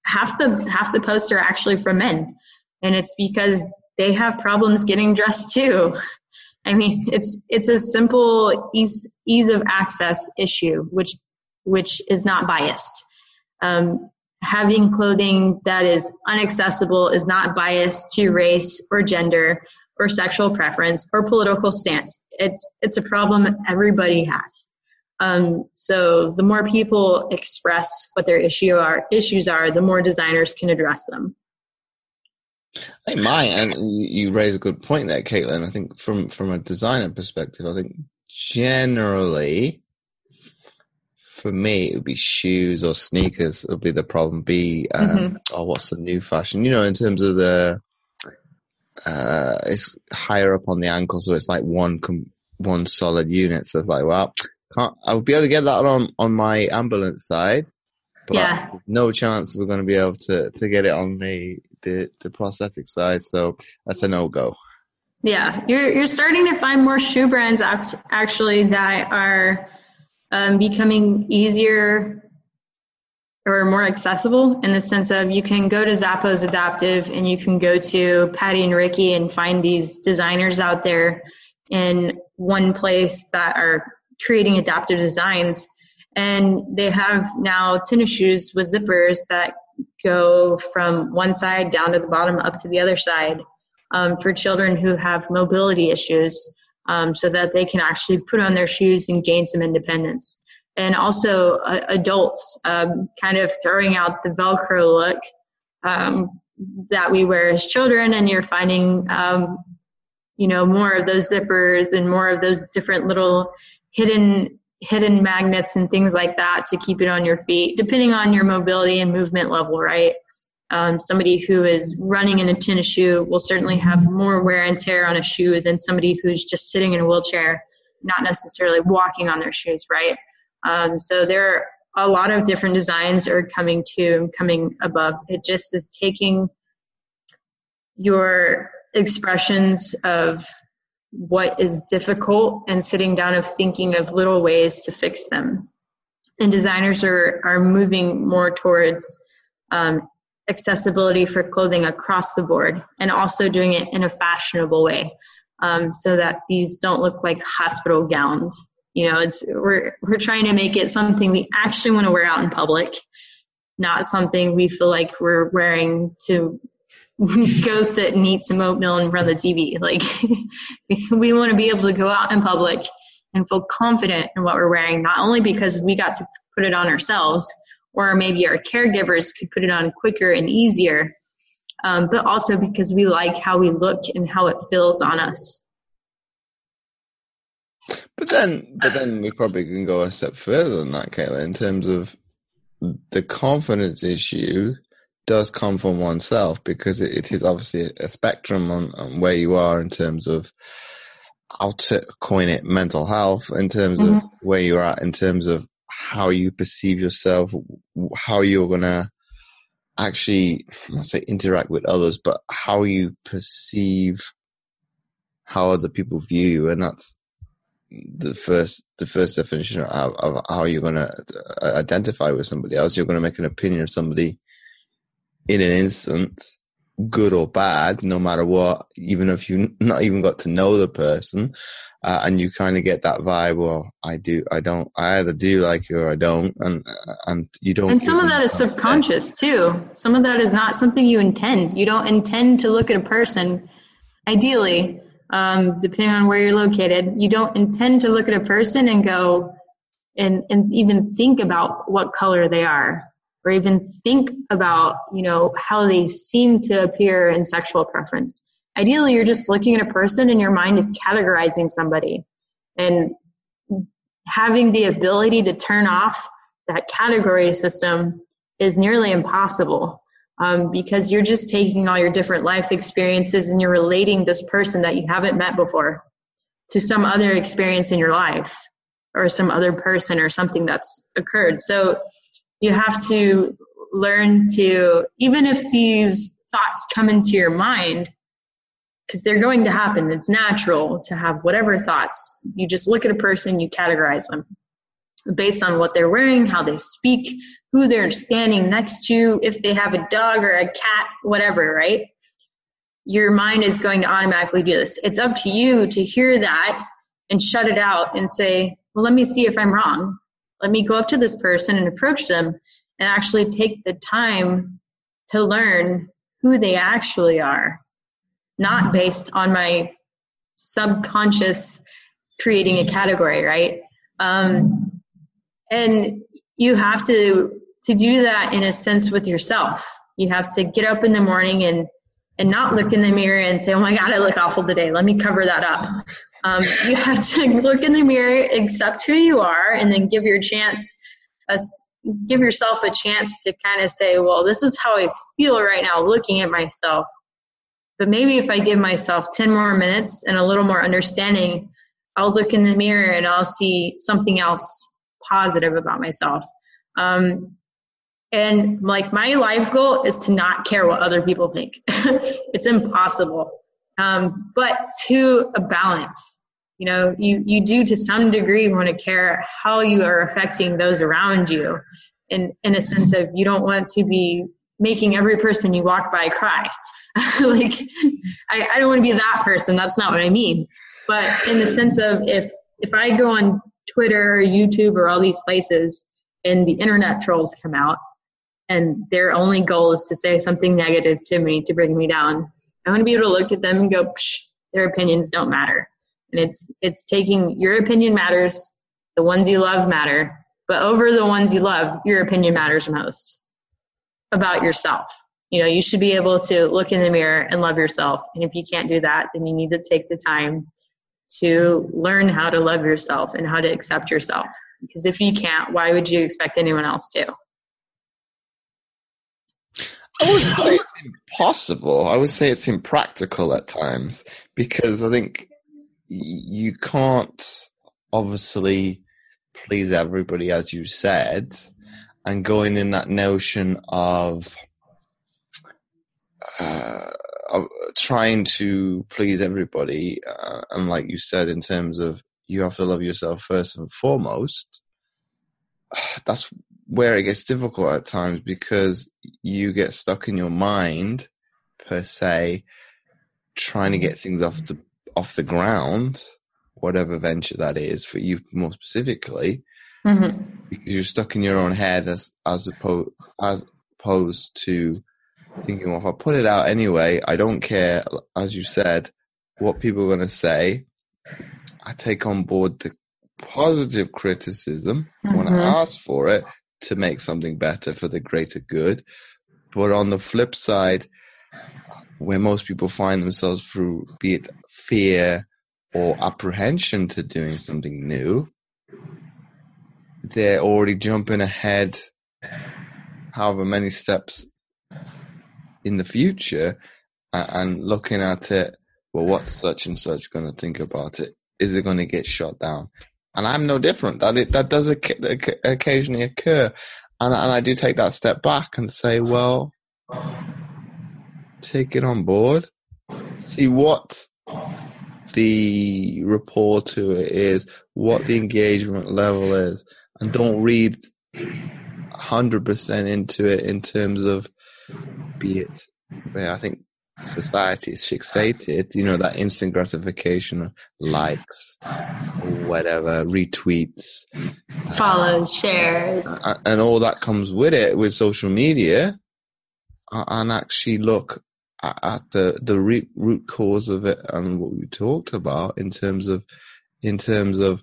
half the half the posts are actually from men and it's because they have problems getting dressed too i mean it's it's a simple ease ease of access issue which which is not biased um, having clothing that is unaccessible is not biased to race or gender or sexual preference or political stance. It's it's a problem everybody has. Um, so the more people express what their issue are issues are, the more designers can address them. I might, and you raise a good point there, Caitlin. I think from from a designer perspective, I think generally, for me, it would be shoes or sneakers would be the problem. Be um, mm-hmm. oh, what's the new fashion? You know, in terms of the uh, it's higher up on the ankle, so it's like one com- one solid unit. So it's like, well, can't I will be able to get that on on my ambulance side, but yeah. no chance we're going to be able to to get it on the the the prosthetic side. So that's a no go. Yeah, you're you're starting to find more shoe brands actually that are um, becoming easier or more accessible in the sense of you can go to Zappos Adaptive and you can go to Patti and Ricky and find these designers out there in one place that are creating adaptive designs. And they have now tennis shoes with zippers that go from one side down to the bottom up to the other side um, for children who have mobility issues um, so that they can actually put on their shoes and gain some independence. And also uh, adults um, kind of throwing out the Velcro look um, that we wear as children, and you're finding, um, you know, more of those zippers and more of those different little hidden hidden magnets and things like that to keep it on your feet, depending on your mobility and movement level, right? Um, somebody who is running in a tennis shoe will certainly have more wear and tear on a shoe than somebody who's just sitting in a wheelchair, not necessarily walking on their shoes, right? Um, so there are a lot of different designs are coming to and coming above. It just is taking your expressions of what is difficult and sitting down of thinking of little ways to fix them. And designers are, are moving more towards um, accessibility for clothing across the board and also doing it in a fashionable way um, so that these don't look like hospital gowns you know it's we're we're trying to make it something we actually want to wear out in public not something we feel like we're wearing to go sit and eat some oatmeal in front of the tv like we want to be able to go out in public and feel confident in what we're wearing not only because we got to put it on ourselves or maybe our caregivers could put it on quicker and easier, um, but also because we like how we look and how it feels on us. But then, but then we probably can go a step further than that, Kayla, in terms of the confidence issue does come from oneself because it, it is obviously a spectrum on, on, where you are in terms of I'll t- coin it mental health in terms mm-hmm. of where you're at in terms of how you perceive yourself, how you're gonna actually not say interact with others, but how you perceive how other people view you, and that's the first the first definition of, of how you're gonna uh, identify with somebody else. You're gonna make an opinion of somebody in an instant, good or bad, no matter what, even if you not even got to know the person uh, and you kind of get that vibe. Well, I do, I don't, I either do like you or I don't, and and you don't. And some of that is subconscious too. Some of that is not something you intend. You don't intend to look at a person. Ideally, um, depending on where you're located, you don't intend to look at a person and go and and even think about what color they are or even think about you know how they seem to appear in sexual preference. Ideally you're just looking at a person and your mind is categorizing somebody. And having the ability to turn off that category system is nearly impossible um, because you're just taking all your different life experiences and you're relating this person that you haven't met before to some other experience in your life or some other person or something that's occurred. So you have to learn to even if these thoughts come into your mind because they're going to happen. It's natural to have whatever thoughts. You just look at a person, you categorize them based on what they're wearing, how they speak, who they're standing next to, if they have a dog or a cat, whatever, right? Your mind is going to automatically do this. It's up to you to hear that and shut it out and say, well, let me see if I'm wrong. Let me go up to this person and approach them and actually take the time to learn who they actually are not based on my subconscious creating a category, right? Um, and you have to to do that in a sense with yourself. You have to get up in the morning and and not look in the mirror and say, "Oh my God, I look awful today. Let me cover that up." Um, you have to look in the mirror, accept who you are, and then give your chance, a, give yourself a chance to kind of say, "Well, this is how I feel right now, looking at myself." But maybe if I give myself 10 more minutes and a little more understanding, I'll look in the mirror and I'll see something else positive about myself. Um, And like my life goal is to not care what other people think. it's impossible. Um, but to a balance, you know, you, you do to some degree want to care how you are affecting those around you in, in a sense of you don't want to be making every person you walk by cry. like, I, I don't want to be that person. That's not what I mean. But in the sense of if, if I go on Twitter or YouTube or all these places and the internet trolls come out and their only goal is to say something negative to me to bring me down. I want to be able to look at them and go, their opinions don't matter. And it's it's taking your opinion matters, the ones you love matter, but over the ones you love, your opinion matters most about yourself. You know, you should be able to look in the mirror and love yourself. And if you can't do that, then you need to take the time to learn how to love yourself and how to accept yourself. Because if you can't, why would you expect anyone else to? I wouldn't say it's impossible. I would say it's impractical at times because I think you can't obviously please everybody, as you said, and going in that notion of, uh, trying to please everybody, uh, and like you said, in terms of you have to love yourself first and foremost. That's where it gets difficult at times because you get stuck in your mind per se trying to get things off the off the ground whatever venture that is for you more specifically mm-hmm. because you're stuck in your own head as as opposed as opposed to thinking well if i put it out anyway i don't care as you said what people are going to say i take on board the positive criticism mm-hmm. when i mm-hmm. ask for it to make something better for the greater good. But on the flip side, where most people find themselves through, be it fear or apprehension to doing something new, they're already jumping ahead however many steps in the future and looking at it well what's such and such going to think about it is it going to get shot down and I'm no different. That it, that does occasionally occur, and and I do take that step back and say, well, take it on board, see what the rapport to it is, what the engagement level is, and don't read hundred percent into it in terms of be it. I think society is fixated, you know, that instant gratification, likes, whatever, retweets, follows, shares, uh, uh, and all that comes with it with social media, and actually look at the the root cause of it and what we talked about in terms of in terms of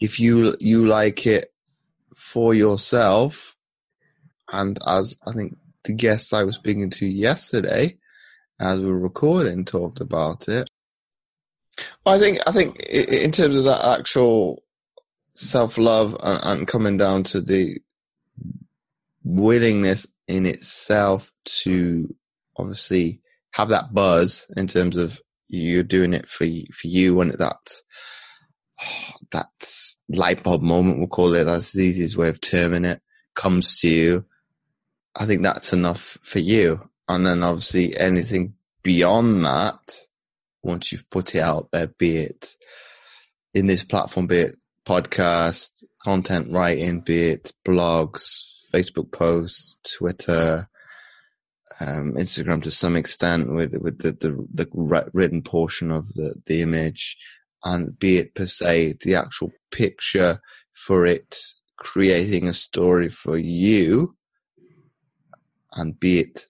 if you you like it for yourself. And as i think the guest I was speaking to yesterday, as we were recording, talked about it. Well, I think I think in terms of that actual self love and, coming down to the willingness in itself to obviously have that buzz in terms of you're doing it for for you and that that light bulb moment we'll call it that's the easiest way of terming it comes to you I think that's enough for you. And then obviously anything beyond that, once you've put it out there, be it in this platform, be it podcast, content writing, be it blogs, Facebook posts, Twitter, um, Instagram to some extent with with the, the, the written portion of the the image, and be it per se the actual picture for it creating a story for you. And be it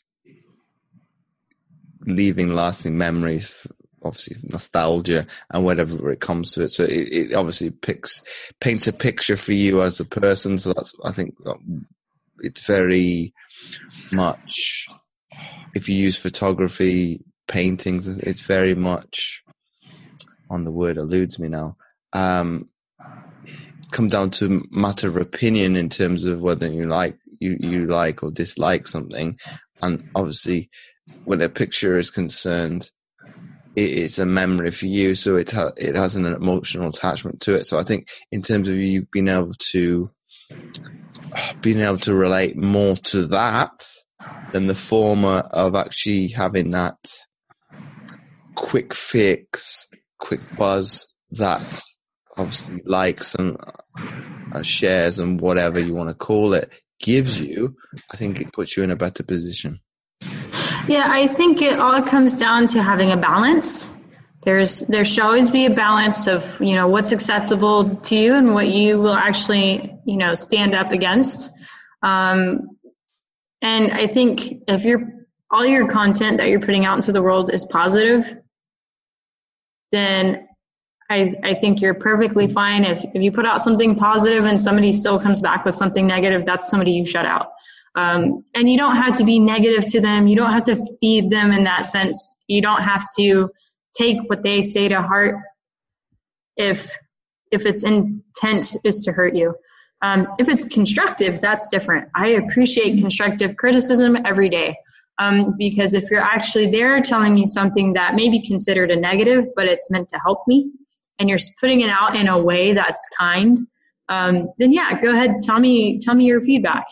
leaving lasting memories obviously nostalgia and whatever it comes to it. So it, it, obviously picks paints a picture for you as a person. So that's i think uh, it's very much if you use photography paintings it's very much on the word eludes me now. Um come down to matter of opinion in terms of whether you like you, you like or dislike something. And obviously, when a picture is concerned, it's a memory for you, so it ha- it has an emotional attachment to it. So I think in terms of you being able to being able to relate more to that than the former of actually having that quick fix, quick buzz that obviously likes and uh, shares and whatever you want to call it gives you, I think it puts you in a better position. Yeah, I think it all comes down to having a balance. There's there should always be a balance of you know what's acceptable to you and what you will actually you know stand up against. Um, and I think if you're all your content that you're putting out into the world is positive, then I, I think you're perfectly fine. If, if you put out something positive and somebody still comes back with something negative, that's somebody you shut out. Um, and you don't have to be negative to them. You don't have to feed them in that sense. You don't have to take what they say to heart if if its intent is to hurt you. Um, if it's constructive, that's different. I appreciate constructive criticism every day. Um, because if you're actually there telling me something that may be considered a negative, but it's meant to help me, and you're putting it out in a way that's kind, um, then yeah, go ahead, tell me, tell me your feedback.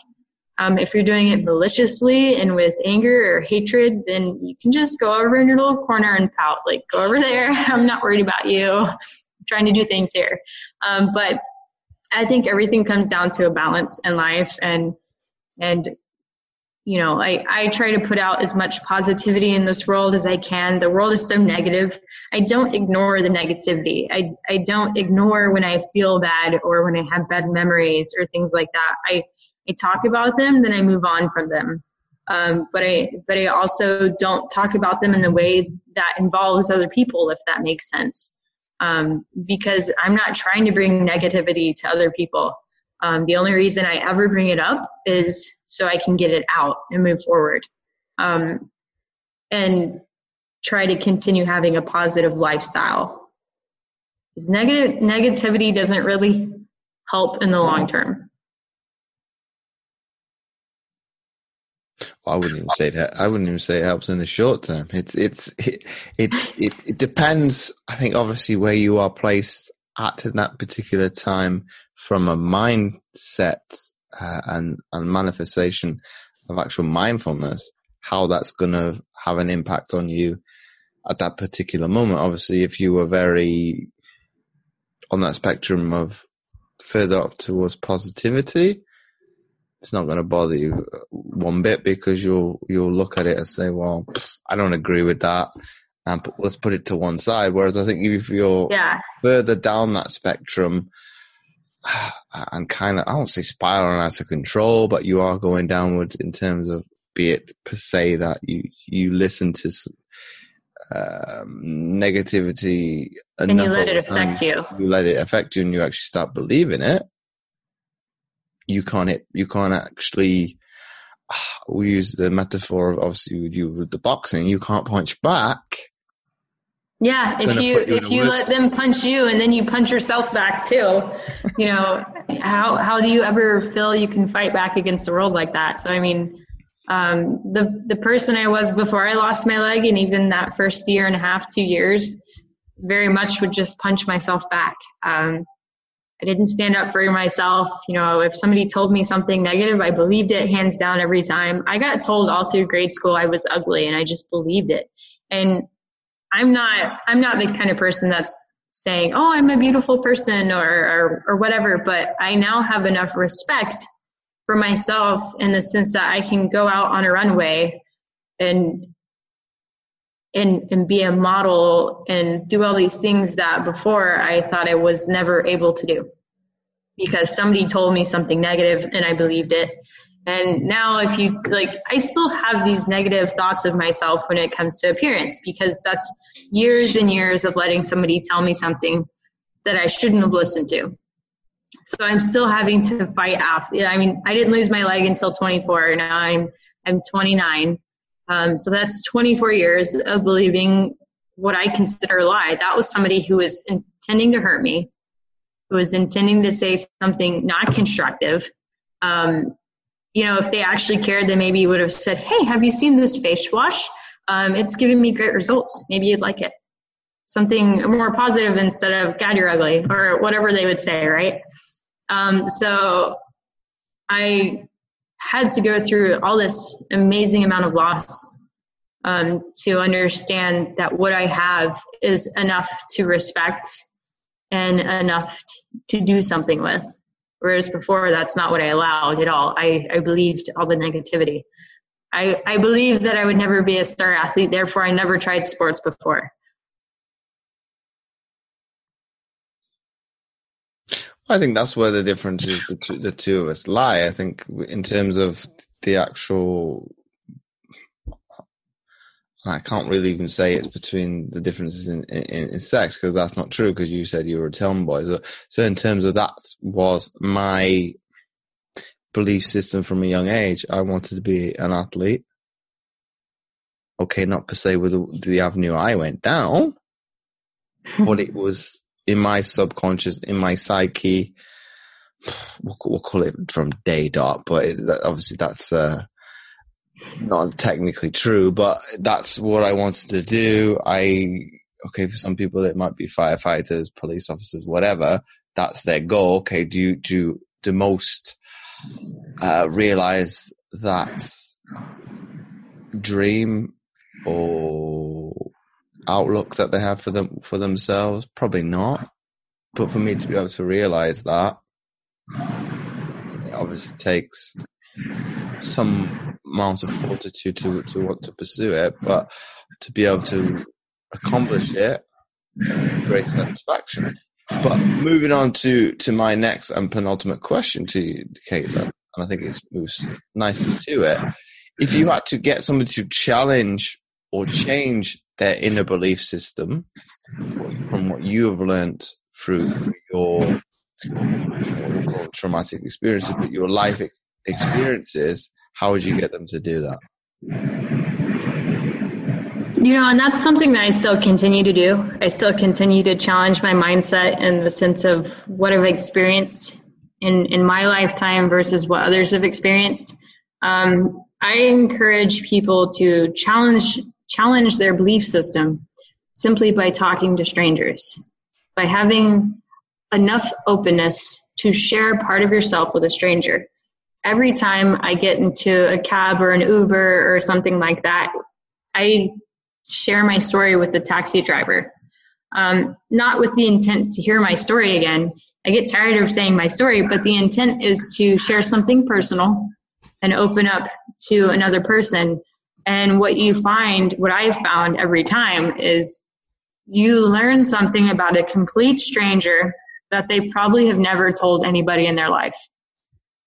Um, if you're doing it maliciously and with anger or hatred, then you can just go over in your little corner and pout. Like, go over there. I'm not worried about you. I'm trying to do things here. Um, but I think everything comes down to a balance in life, and and you know, I, I try to put out as much positivity in this world as I can. The world is so negative. I don't ignore the negativity. I, I don't ignore when I feel bad or when I have bad memories or things like that. I, I talk about them, then I move on from them. Um, but I, but I also don't talk about them in the way that involves other people, if that makes sense. Um, because I'm not trying to bring negativity to other people. Um, the only reason I ever bring it up is so I can get it out and move forward. Um, and try to continue having a positive lifestyle. Because negative negativity doesn't really help in the long term. I wouldn't even say that. I wouldn't even say it helps in the short term. It's it's it it it, it depends. I think obviously where you are placed at that particular time from a mindset uh, and and manifestation of actual mindfulness, how that's going to have an impact on you at that particular moment. Obviously, if you were very on that spectrum of further up towards positivity, it's not going to bother you one bit because you'll you'll look at it and say, "Well, I don't agree with that," and let's put it to one side. Whereas I think if you're yeah. further down that spectrum and kind of, I don't say spiraling out of control, but you are going downwards in terms of, be it per se that you, you listen to um, negativity and you let it affect you. You let it affect you and you actually start believing it. You can't, you can't actually, we use the metaphor of obviously you with the boxing, you can't punch back yeah, if you, you if you let them punch you and then you punch yourself back too, you know, how how do you ever feel you can fight back against the world like that? So I mean, um, the the person I was before I lost my leg, and even that first year and a half, two years, very much would just punch myself back. Um, I didn't stand up for myself. You know, if somebody told me something negative, I believed it hands down every time. I got told all through grade school I was ugly, and I just believed it. And I'm not I'm not the kind of person that's saying, "Oh, I'm a beautiful person" or, or or whatever, but I now have enough respect for myself in the sense that I can go out on a runway and and and be a model and do all these things that before I thought I was never able to do because somebody told me something negative and I believed it and now, if you like, I still have these negative thoughts of myself when it comes to appearance because that's years and years of letting somebody tell me something that I shouldn't have listened to. So I'm still having to fight off. I mean, I didn't lose my leg until 24. Now I'm I'm 29. Um, so that's 24 years of believing what I consider a lie. That was somebody who was intending to hurt me, who was intending to say something not constructive. Um, you know, if they actually cared, they maybe would have said, Hey, have you seen this face wash? Um, it's giving me great results. Maybe you'd like it. Something more positive instead of, God, you're ugly, or whatever they would say, right? Um, so I had to go through all this amazing amount of loss um, to understand that what I have is enough to respect and enough to do something with. Whereas before, that's not what I allowed at all. I, I believed all the negativity. I, I believed that I would never be a star athlete, therefore, I never tried sports before. I think that's where the differences between the two of us lie. I think in terms of the actual, I can't really even say it's between the differences in, in, in sex because that's not true because you said you were a tomboy. So, so in terms of that was my belief system from a young age. I wanted to be an athlete. Okay, not per se with the, the avenue I went down, but it was in my subconscious, in my psyche, we'll, we'll call it from day dot, but it, obviously that's uh, not technically true, but that's what I wanted to do. I, okay, for some people, it might be firefighters, police officers, whatever. That's their goal. Okay, do do, do most uh, realize that dream or outlook that they have for them for themselves? Probably not. But for me to be able to realize that, it obviously takes some amount of fortitude to to want to pursue it, but to be able to accomplish it, great satisfaction. But moving on to to my next and penultimate question to you, Caitlin, and I think it moves nicely to it. If you had to get somebody to challenge or change their inner belief system from what you have learned through your call traumatic experiences, but your life experiences, how would you get them to do that? You know, and that's something that I still continue to do. I still continue to challenge my mindset in the sense of what I've experienced in, in my lifetime versus what others have experienced. Um, I encourage people to challenge challenge their belief system simply by talking to strangers, by having enough openness to share part of yourself with a stranger. Every time I get into a cab or an Uber or something like that, I share my story with the taxi driver. Um, not with the intent to hear my story again. I get tired of saying my story, but the intent is to share something personal and open up to another person and what you find, what I've found every time is you learn something about a complete stranger that they probably have never told anybody in their life.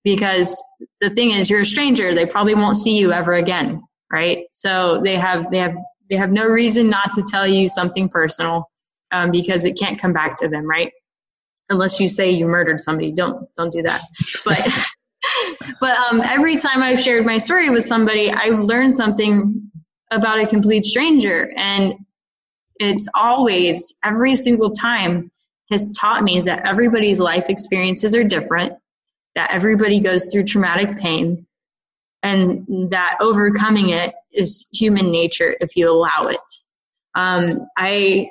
Because the thing is, you're a stranger, they probably won't see you ever again, right? So they have, they have, they have no reason not to tell you something personal um, because it can't come back to them, right? Unless you say you murdered somebody, don't don't do that. But but um, every time I've shared my story with somebody, I've learned something about a complete stranger. And it's always, every single time, has taught me that everybody's life experiences are different, that everybody goes through traumatic pain, and that overcoming it is human nature if you allow it. Um, I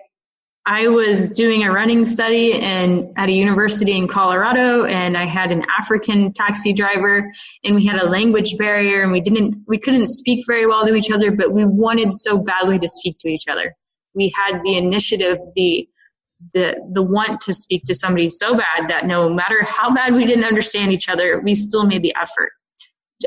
I was doing a running study and at a university in Colorado and I had an African taxi driver and we had a language barrier and we didn't we couldn't speak very well to each other but we wanted so badly to speak to each other. We had the initiative, the the the want to speak to somebody so bad that no matter how bad we didn't understand each other, we still made the effort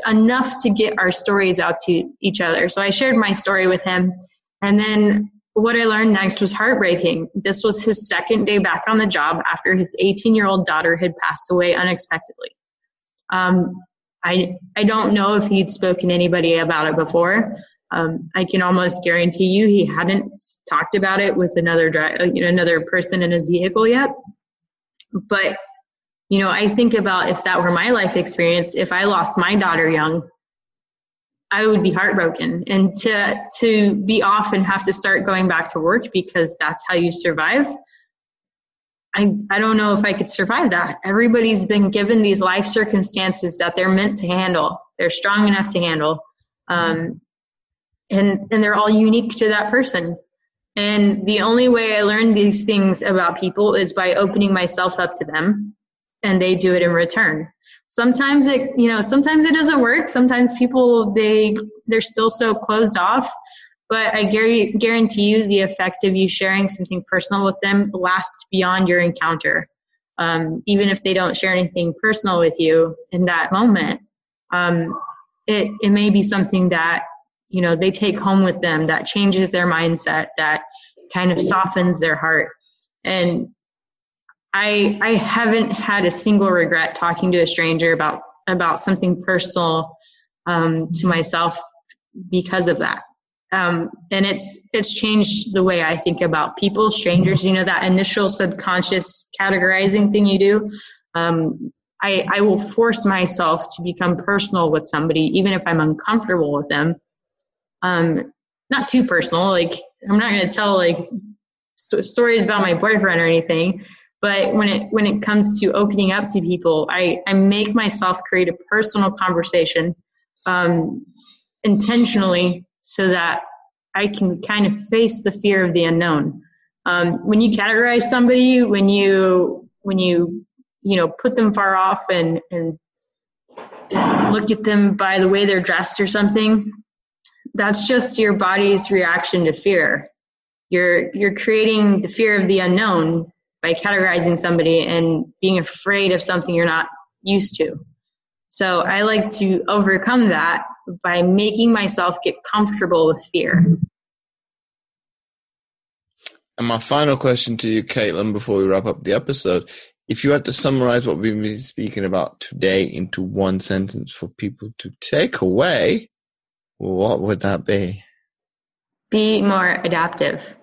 enough to get our stories out to each other. So I shared my story with him and then what I learned next was heartbreaking. This was his second day back on the job after his 18 year old daughter had passed away unexpectedly. Um, I, I don't know if he'd spoken to anybody about it before. Um, I can almost guarantee you he hadn't talked about it with another dri- uh, you know, another person in his vehicle yet. But you know, I think about if that were my life experience, if I lost my daughter young, I would be heartbroken. And to to be off and have to start going back to work because that's how you survive. I, I don't know if I could survive that. Everybody's been given these life circumstances that they're meant to handle. They're strong enough to handle. Um, and, and they're all unique to that person. And the only way I learn these things about people is by opening myself up to them, and they do it in return. Sometimes it you know sometimes it doesn't work. Sometimes people they they're still so closed off. But i guarantee you the effect of you sharing something personal with them lasts beyond your encounter. Um, even if they don't share anything personal with you in that moment um, it, it may be something that you know they take home with them that changes their mindset that kind of softens their heart. And I I haven't had a single regret talking to a stranger about about something personal um, to myself because of that. Um, and it's it's changed the way I think about people, strangers. You know that initial subconscious categorizing thing you do. Um, I I will force myself to become personal with somebody, even if I'm uncomfortable with them. Um, not too personal. Like I'm not going to tell like st- stories about my boyfriend or anything but when it when it comes to opening up to people i i make myself create a personal conversation um, intentionally so that i can kind of face the fear of the unknown. Um, when you categorize somebody when you when you you know put them far off and and look at them by the way they're dressed or something that's just your body's reaction to fear. You're you're creating the fear of the unknown by categorizing somebody and being afraid of something you're not used to. So I like to overcome that by making myself get comfortable with fear. And my final question to you, Caitlin, before we wrap up the episode, if you had to summarize what we've been speaking about today into one sentence for people to take away, what would that be? Be more adaptive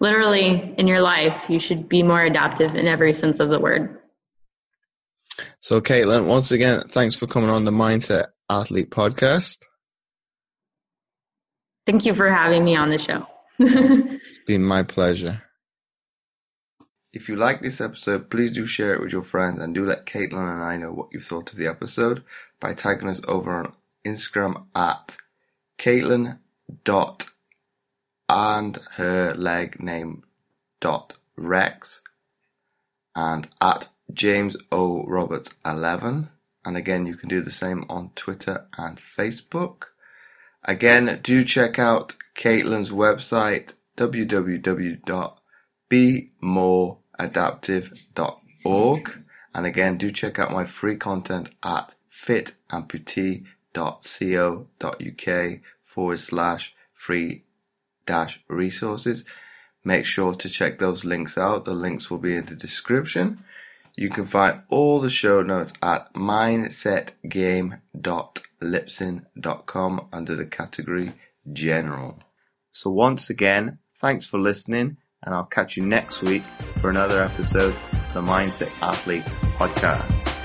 literally in your life, you should be more adaptive in every sense of the word. So, Caitlin, once again, thanks for coming on the Mindset Athlete podcast. Thank you for having me on the show. it's been my pleasure. If you like this episode, please do share it with your friends and do let Caitlin and I know what you thought of the episode by tagging us over on Instagram at Caitlin dot and her leg name dot rex and at James O. Roberts 11 and again you can do the same on Twitter and Facebook. Again, do check out Caitlin's website www.bemoreadaptive.org and again do check out my free content at fitamputee.co.uk forward slash free dash resources. Make sure to check those links out. The links will be in the description. You can find all the show notes at mindsetgame.libsyn.com under the category general. So once again, thanks for listening and I'll catch you next week for another episode of the Mindset Athlete podcast.